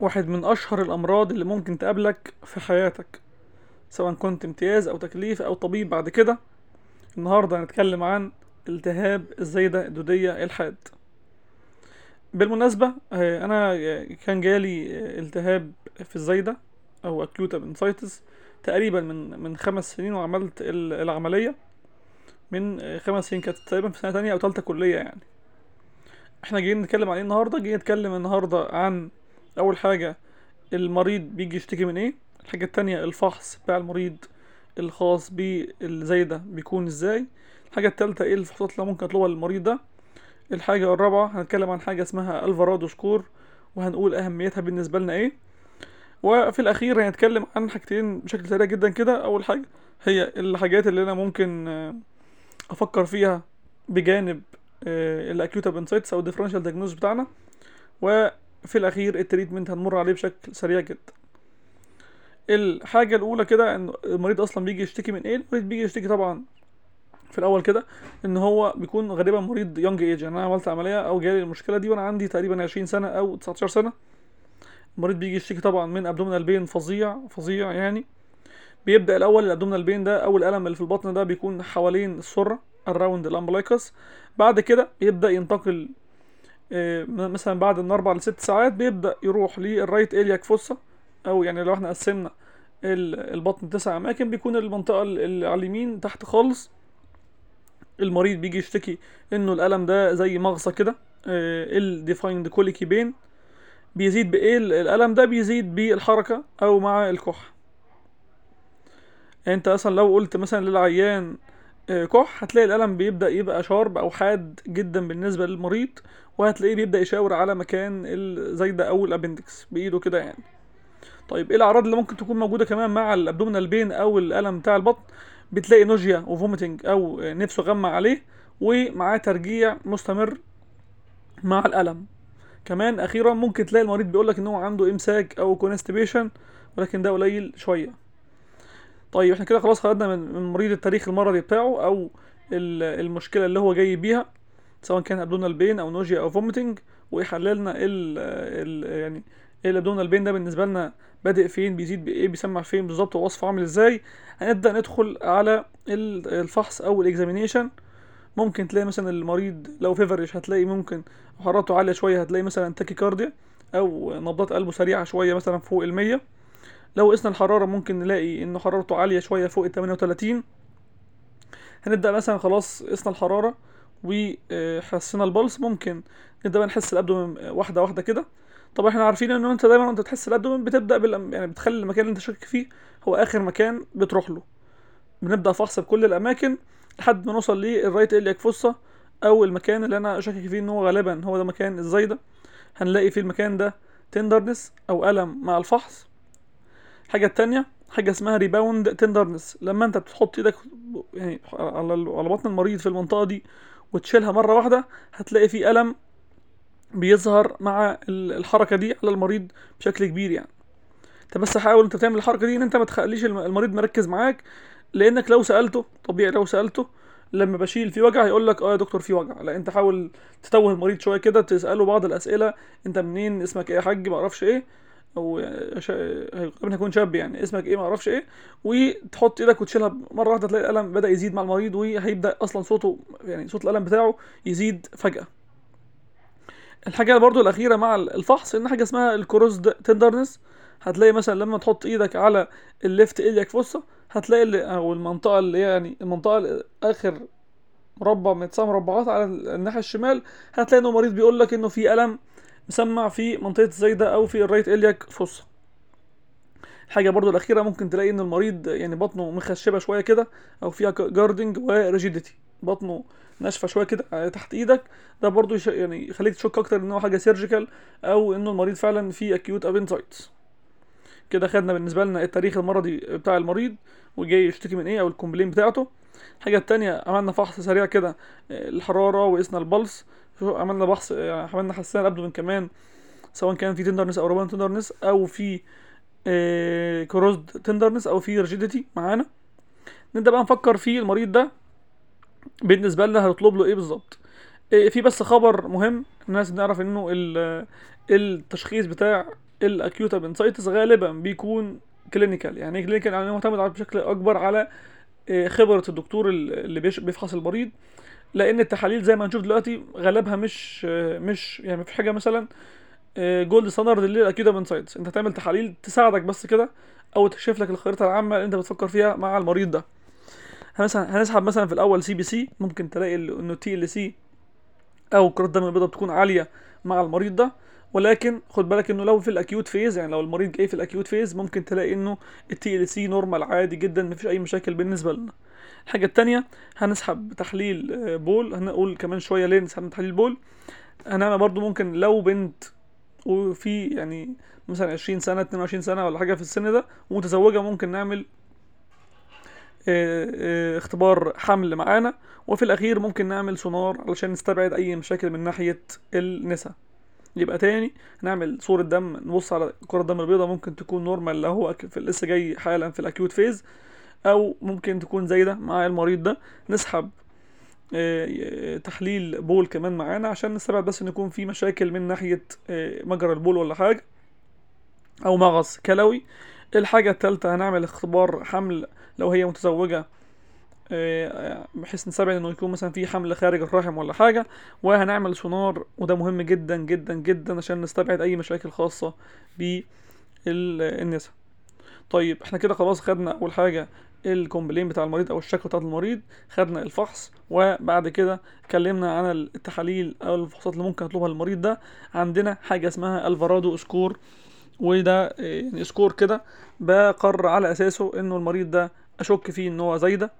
واحد من أشهر الأمراض اللي ممكن تقابلك في حياتك سواء كنت امتياز أو تكليف أو طبيب بعد كده. النهارده هنتكلم عن التهاب الزايدة الدودية الحاد. بالمناسبة آه، أنا كان جالي التهاب في الزايدة أو acute appendicitis تقريبا من من خمس سنين وعملت ال- العملية. من خمس سنين كانت تقريبا في سنة تانية أو تالتة كلية يعني. إحنا جايين نتكلم عن إيه النهارده؟ جايين نتكلم النهارده عن أول حاجة المريض بيجي يشتكي من إيه؟ الحاجة التانية الفحص بتاع المريض الخاص بالزايدة بيكون إزاي؟ الحاجة التالتة إيه الفحوصات اللي ممكن اطلبها للمريض ده؟ الحاجة الرابعة هنتكلم عن حاجة اسمها الفارادو سكور وهنقول أهميتها بالنسبة لنا إيه؟ وفي الأخير هنتكلم عن حاجتين بشكل سريع جدا كده. أول حاجة هي الحاجات اللي أنا ممكن آه، أفكر فيها بجانب ال acute appendicitis أو ال differential diagnosis بتاعنا وفي الأخير ال treatment هنمر عليه بشكل سريع جدا. الحاجة الأولى كده إن المريض أصلا بيجي يشتكي من إيه؟ المريض بيجي يشتكي طبعا في الأول كده إن هو بيكون غالبا مريض young age يعني أنا عملت عملية أو جالي المشكلة دي وأنا عندي تقريبا 20 سنة أو 19 سنة. المريض بيجي يشتكي طبعا من abdominal pain فظيع فظيع يعني. بيبدأ الأول ال abdominal pain ده أو الألم اللي في البطن ده بيكون حوالين السرة around ال umbilicus بعد كده بيبدأ ينتقل مثلا بعد من أربع لست ساعات بيبدأ يروح لل right iliac fossa أو يعني لو إحنا قسمنا ال- البطن تسع أماكن بيكون المنطقة ال- اللي على اليمين تحت خالص. المريض بيجي يشتكي إنه الألم ده زي مغصة كده ill-defined colicky pain بيزيد بإيه؟ ال- الألم ده بيزيد بالحركة أو مع الكح. يعني أنت مثلا لو قلت مثلا للعيان آه، كح هتلاقي الألم بيبدأ يبقى sharp أو حاد جدا بالنسبة للمريض. وهتلاقيه بيبدأ يشاور على مكان الزايدة أو ال appendix بإيده كده يعني. طيب إيه الأعراض اللي ممكن تكون موجودة كمان مع ال abdominal pain أو الألم بتاع البطن؟ بتلاقي nausea و vomiting آه، نفسه غامة عليه ومعاه ترجيع مستمر مع الألم. كمان أخيرا ممكن تلاقي المريض بيقولك إن هو عنده إمساك أو constipation ولكن ده قليل شوية. طيب إحنا كده خلاص خدنا من مريض التاريخ المرضي بتاعه أو ال- المشكلة اللي هو جاي بيها. سواء كان abdominal pain أو nausea أو vomiting وحللنا ال ال يعني إيه ال abdominal pain ده بالنسبة لنا بادئ فين بيزيد بإيه بيسمع فين بالظبط ووصفه عامل إزاي. هنبدأ ندخل على ال- الفحص أو ال examination ممكن تلاقي مثلا المريض لو feverish هتلاقي ممكن حرارته عالية شوية هتلاقي مثلا tachycardia أو نبضات قلبه سريعة شوية مثلا فوق المية. لو قسنا الحرارة ممكن نلاقي إن حرارته عالية شوية فوق ال 38 هنبدأ مثلا خلاص قسنا الحرارة. وحسينا ال pulse ممكن بقى نحس ال abdomen واحدة واحدة كده. طبعا إحنا عارفين إن أنت دايما وأنت تحس ال abdomen بتبدأ بال يعني بتخلي المكان اللي أنت شاكك فيه هو آخر مكان بتروح له. بنبدأ فحص بكل الأماكن لحد ما نوصل لل right iliac fossa أو المكان اللي أنا شاكك فيه إن هو غالبا هو ده مكان الزايدة. هنلاقي في المكان ده tenderness أو ألم مع الفحص. الحاجة التانية حاجة اسمها rebound tenderness. لما أنت بتحط إيدك يعني على على بطن المريض في المنطقة دي وتشيلها مرة واحدة هتلاقي في ألم بيظهر مع ال- الحركة دي على المريض بشكل كبير يعني. انت بس حاول انت تعمل الحركة دي ان انت ما تخليش الم- المريض مركز معاك لأنك لو سألته طبيعي لو سألته لما بشيل في وجع هيقول لك آه يا دكتور في وجع. لا انت حاول تتوه المريض شوية كده تسأله بعض الأسئلة انت منين اسمك إيه يا حاج ما أعرفش إيه. أو شا... غالبا هيكون شاب يعني. اسمك إيه؟ ما أعرفش إيه. وتحط إيدك وتشيلها مرة واحدة تلاقي الألم بدأ يزيد مع المريض وهيبدأ أصلا صوته يعني صوت الألم بتاعه يزيد فجأة. الحاجة برضو الأخيرة مع الفحص إن حاجة اسمها ال crossed tenderness هتلاقي مثلا لما تحط إيدك على ال left iliac fossa هتلاقي اللي أو المنطقة اللي يعني المنطقة آخر مربع من مربعات على الناحية الشمال هتلاقي إنه المريض بيقول لك إنه في ألم مسمع في منطقة الزايده أو في ال right iliac fossa. الحاجة برضو الأخيرة ممكن تلاقي إن المريض يعني بطنه مخشبة شوية كده أو فيها guarding و rigidity بطنه ناشفة شوية كده تحت إيدك. ده برضو. يعني يخليك تشك أكتر إن هو حاجة surgical أو انه المريض فعلا فيه acute appendicitis كده خدنا بالنسبة لنا التاريخ المرضي بتاع المريض وجاي يشتكي من إيه أو ال complaint بتاعته. الحاجة التانية عملنا فحص سريع كده الحرارة وقسنا ال pulse عملنا بحث يعني عملنا حسينا ال abdomen كمان سواء كان في tenderness أو rebound tenderness أو في آه crossed tenderness أو في rigidity معانا. نبدأ بقى نفكر في المريض ده بالنسبة لنا هنطلب له إيه بالظبط. آه في بس خبر مهم الناس نعرف إنه التشخيص بتاع ال acute appendicitis غالبا بيكون clinical يعني clinical يعني معتمد على بشكل أكبر على آه، خبرة الدكتور اللي بيفحص المريض. لأن التحاليل زي ما هنشوف دلوقتي غالبها مش آه، مش يعني مفيش حاجة مثلا gold standard لل acute appendicitis أنت هتعمل تحاليل تساعدك بس كده أو تكشف لك الخريطة العامة اللي أنت بتفكر فيها مع المريض ده. مثلا هنسحب مثلا في الأول CBC ممكن تلاقي إنه TLC أو كرات الدم البيضاء بتكون عالية مع المريض ده. ولكن خد بالك إنه لو في ال acute phase يعني لو المريض جاي في ال acute phase ممكن تلاقي إنه ال TLC normal عادي جدا مفيش أي مشاكل بالنسبة لنا. الحاجة التانية هنسحب تحليل آه، بول. هنقول كمان شوية ليه نسحب تحليل بول. هنعمل برضو ممكن لو بنت وفي يعني مثلا 20 سنة 22 سنة ولا حاجة في السن ده ومتزوجه ممكن نعمل آه، آه، اختبار حمل معانا. وفي الأخير ممكن نعمل سونار علشان نستبعد أي مشاكل من ناحية النساء. يبقى تاني نعمل صورة دم نبص على كرة الدم البيضاء ممكن تكون normal لو هو في لسه جاي حالا في ال acute phase أو ممكن تكون زايدة مع المريض ده. نسحب آه، تحليل بول كمان معانا عشان نستبعد بس إن يكون في مشاكل من ناحية آه، مجرى البول ولا حاجة أو مغص كلوي. الحاجة التالتة هنعمل اختبار حمل لو هي متزوجة آه، بحيث نستبعد إنه يكون مثلا في حمل خارج الرحم ولا حاجة وهنعمل سونار وده مهم جدا جدا جدا عشان نستبعد أي مشاكل خاصة بالنساء طيب إحنا كده خلاص خدنا أول حاجة ال complaint بتاع المريض أو الشكوى بتاعت المريض خدنا الفحص وبعد كده اتكلمنا عن التحاليل أو الفحوصات اللي ممكن يطلبها المريض ده. عندنا حاجة اسمها ال Alvarado score وده آه، يعني score كده بقرر على أساسه إنه المريض ده أشك فيه إن هو زايدة.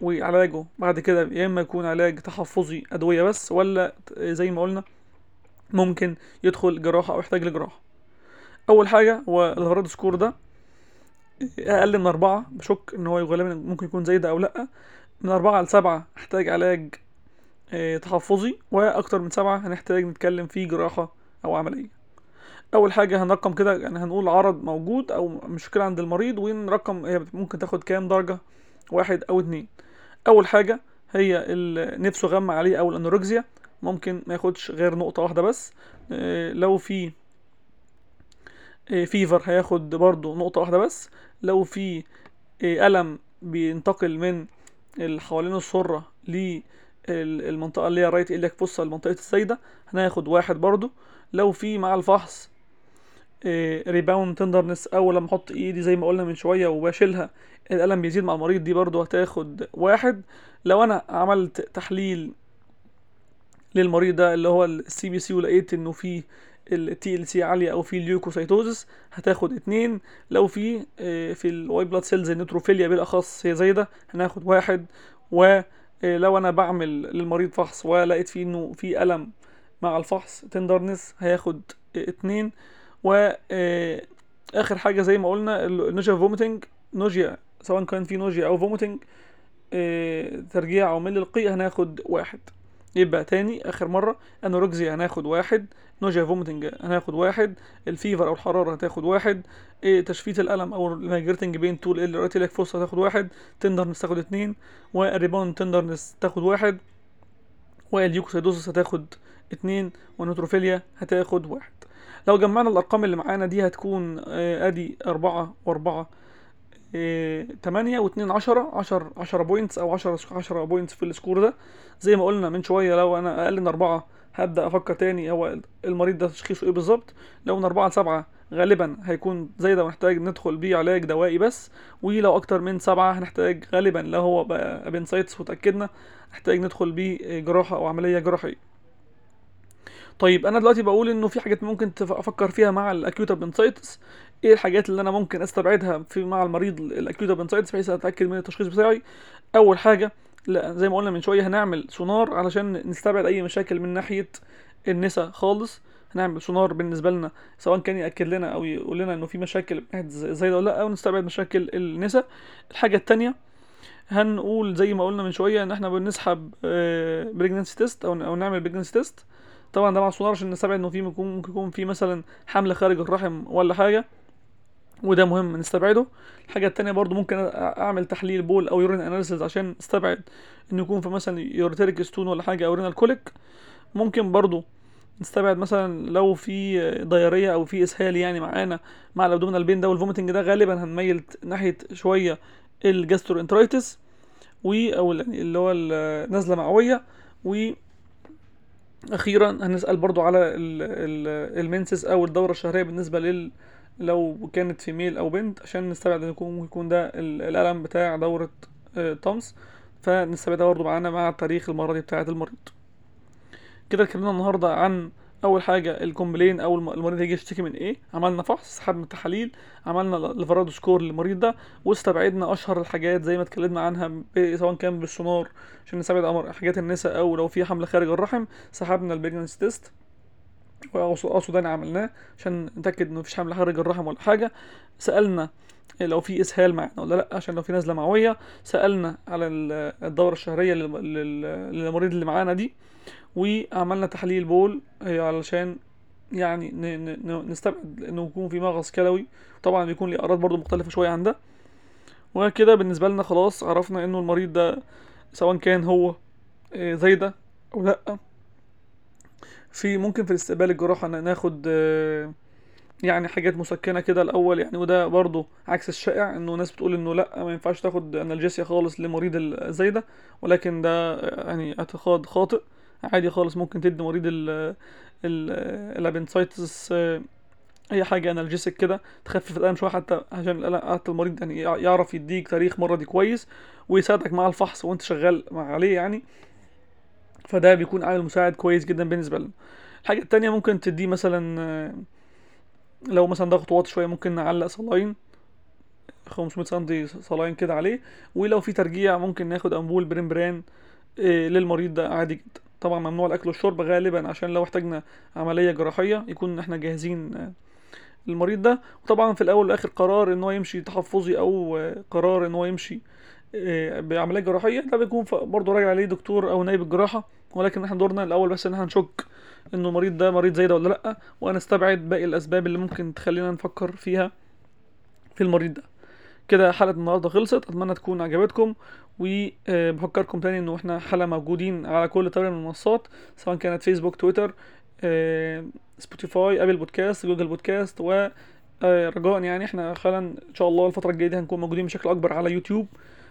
وعلاجه بعد كده يا إما يكون علاج تحفظي أدوية بس ولا زي ما قلنا ممكن يدخل جراحة أو يحتاج لجراحة. أول حاجة هو ال Alvarado score ده أقل من أربعة بشك إن هو غالبا ممكن يكون زايده أو لأ. من أربعة لسبعة احتاج علاج آه، تحفظي وأكتر من سبعة هنحتاج نتكلم فيه جراحة أو عملية. أول حاجة هنرقم كده يعني هنقول عرض موجود أو مشكلة عند المريض ونرقم هي ممكن تاخد كام درجة؟ واحد أو اتنين. أول حاجة هي نفسه غمى عليه أو الانوركسيا ممكن ما ياخدش غير نقطة واحدة بس. آه، لو في آه، فيفر هياخد برضو نقطة واحدة بس. لو في آه، ألم بينتقل من حوالين السرة للمنطقه اللي هي right iliac fossa لمنطقه الزايدة هناخد واحد برضو لو في مع الفحص rebound tenderness أو لما أحط إيدي زي ما قلنا من شوية وبشيلها الألم بيزيد مع المريض دي برضو هتاخد واحد. لو أنا عملت تحليل للمريض ده اللي هو ال CBC ولقيت إنه في ال TLC عالية أو في leukocytosis هتاخد اتنين. لو في آه، في ال white blood cells ال neutrophilia بالأخص هي زايده هناخد واحد. ولو أنا بعمل للمريض فحص ولقيت فيه إنه في ألم مع الفحص tenderness هياخد اتنين. و آه، آخر حاجة زي ما قلنا ال- ال nausea vomiting nausea سواء كان في nausea أو vomiting ترجيع أو ميل للقيء هناخد واحد. يبقى تاني آخر مرة anorexia هناخد واحد. nausea vomiting هناخد واحد. ال fever أو الحرارة هتاخد واحد. إيه shift الألم أو ال migrating pain to ال right iliac fossa هتاخد واحد. tenderness تاخد اتنين. وال rebound tenderness تاخد واحد. وال leukocytosis هتاخد اتنين. وال neutrophilia هتاخد واحد. لو جمعنا الأرقام اللي معانا دي هتكون آه، أدي أربعة وأربعة آه، تمانية واتنين عشرة عشر عشرة points أو عشرة عشرة points في ال score ده. زي ما قلنا من شوية لو أنا أقل من أربعة هبدأ أفكر تاني هو المريض ده تشخيصه إيه بالظبط. لو من أربعة لسبعة غالبا هيكون زايدة ونحتاج ندخل بيه علاج دوائي بس. ولو أكتر من سبعة هنحتاج غالبا لو هو بقى appendicitis وتأكدنا نحتاج ندخل بيه جراحة أو عملية جراحية. طيب أنا دلوقتي بقول إنه في حاجات ممكن أفكر فيها مع ال acute appendicitis إيه الحاجات اللي أنا ممكن أستبعدها في مع المريض ال acute appendicitis بحيث أتأكد من التشخيص بتاعي؟ أول حاجة لأ زي ما قلنا من شوية هنعمل سونار علشان نستبعد أي مشاكل من ناحية النسا خالص. هنعمل سونار بالنسبة لنا سواء كان يأكد لنا أو يقول لنا إنه في مشاكل من ناحية زايدة ولا لأ أو نستبعد مشاكل النسا الحاجة التانية هنقول زي ما قلنا من شوية إن إحنا بنسحب pregnancy test أو أو نعمل pregnancy test طبعا ده مع السونار عشان نستبعد إنه في ممكن يكون في مثلا حمل خارج الرحم ولا حاجة وده مهم نستبعده. الحاجة التانية برضو ممكن أ- أعمل تحليل بول أو urine analysis عشان استبعد إنه يكون في مثلا ureteric stone ولا حاجة أو renal colic ممكن برضو نستبعد مثلا لو في diarrhea أو في إسهال يعني معانا مع ال abdominal pain ده وال vomiting ده غالبا هنميل ناحية شوية ال gastroenteritis و أو يعني اللي هو النزله معويه و أخيرا هنسأل برضو على ال- ال- ال menses أو الدورة الشهرية بالنسبة لل لو كانت female أو بنت عشان نستبعد إن يكون ممكن يكون ده ال- الألم بتاع دورة آه، طمث فنستبعدها برضو معانا مع التاريخ المرضي بتاعة المريض. كده اتكلمنا النهارده عن أول حاجة ال complaint أو الم- المريض هيجي يشتكي من إيه؟ عملنا فحص سحبنا تحاليل عملنا ال Alvarado score للمريض ده واستبعدنا أشهر الحاجات زي ما اتكلمنا عنها سواء كان بالسونار عشان نستبعد حاجات النساء أو لو في حمل خارج الرحم سحبنا ال pregnancy test. واقصد انا عملناه عشان نتأكد إنه مفيش حمل خارج الرحم ولا حاجة. سألنا لو في إسهال معانا ولا لأ عشان لو في نزلة معوية. سألنا على ال- الدورة الشهرية لل- لل- للمريض اللي معانا دي وعملنا تحليل بول علشان يعني نستبعد إنه يكون في مغص كلوي. طبعا بيكون ليه أعراض برضو مختلفة شوية عن ده. وكده بالنسبة لنا خلاص عرفنا إنه المريض ده سواء كان هو آه، زايدة أو لأ. في ممكن في الاستقبال الجراحة ناخد آه، يعني حاجات مسكنة كده الأول يعني وده برضو عكس الشائع إنه ناس بتقول إنه لأ ما ينفعش تاخد analgesia خالص لمريض زي ده ولكن ده آه، يعني اعتقاد خاطئ عادي خالص ممكن تدي مريض ال ال ال appendicitis آه، أي حاجة analgesic كده تخفف الألم شوية حتى عشان الألم- حتى المريض يعني يع- يعرف يديك تاريخ مرضي كويس ويساعدك مع الفحص وأنت شغال عليه يعني. فده بيكون عامل مساعد كويس جدا بالنسبة لنا. الحاجة التانية ممكن تديه مثلا آه، لو مثلا ضغط واطي شوية ممكن نعلق صلاين 500 سم صلاين كده عليه ولو في ترجيع ممكن ناخد أمبول بريمبران آه، للمريض ده عادي جدا. طبعا ممنوع الأكل والشرب غالبا عشان لو احتاجنا عملية جراحية يكون إحنا جاهزين آه، للمريض ده. وطبعا في الأول والآخر قرار إن هو يمشي تحفظي أو آه، قرار إن هو يمشي آه، بعملية جراحية. ده بيكون برضه راجع عليه دكتور أو نائب الجراحة. ولكن إحنا دورنا الأول بس إن إحنا نشك إنه المريض ده مريض زايدة ولا لأ ونستبعد باقي الأسباب اللي ممكن تخلينا نفكر فيها في المريض ده. كده حلقة النهاردة خلصت. أتمنى تكون عجبتكم وبفكركم تاني إنه إحنا حلقة موجودين على كل طريقة من المنصات سواء كانت فيسبوك تويتر آه، سبوتيفاي أبل بودكاست جوجل بودكاست و آه، رجاء يعني إحنا حالا إن شاء الله الفترة الجاية دي هنكون موجودين بشكل أكبر على يوتيوب.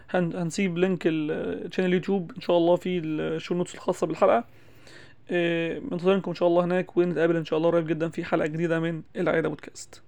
هنسيب link ال channel YouTube إن شاء الله في ال show notes الخاصة بالحلقة. آه، منتظرينكم إن شاء الله هناك ونتقابل إن شاء الله قريب جدا في حلقة جديدة من العيادة بودكاست.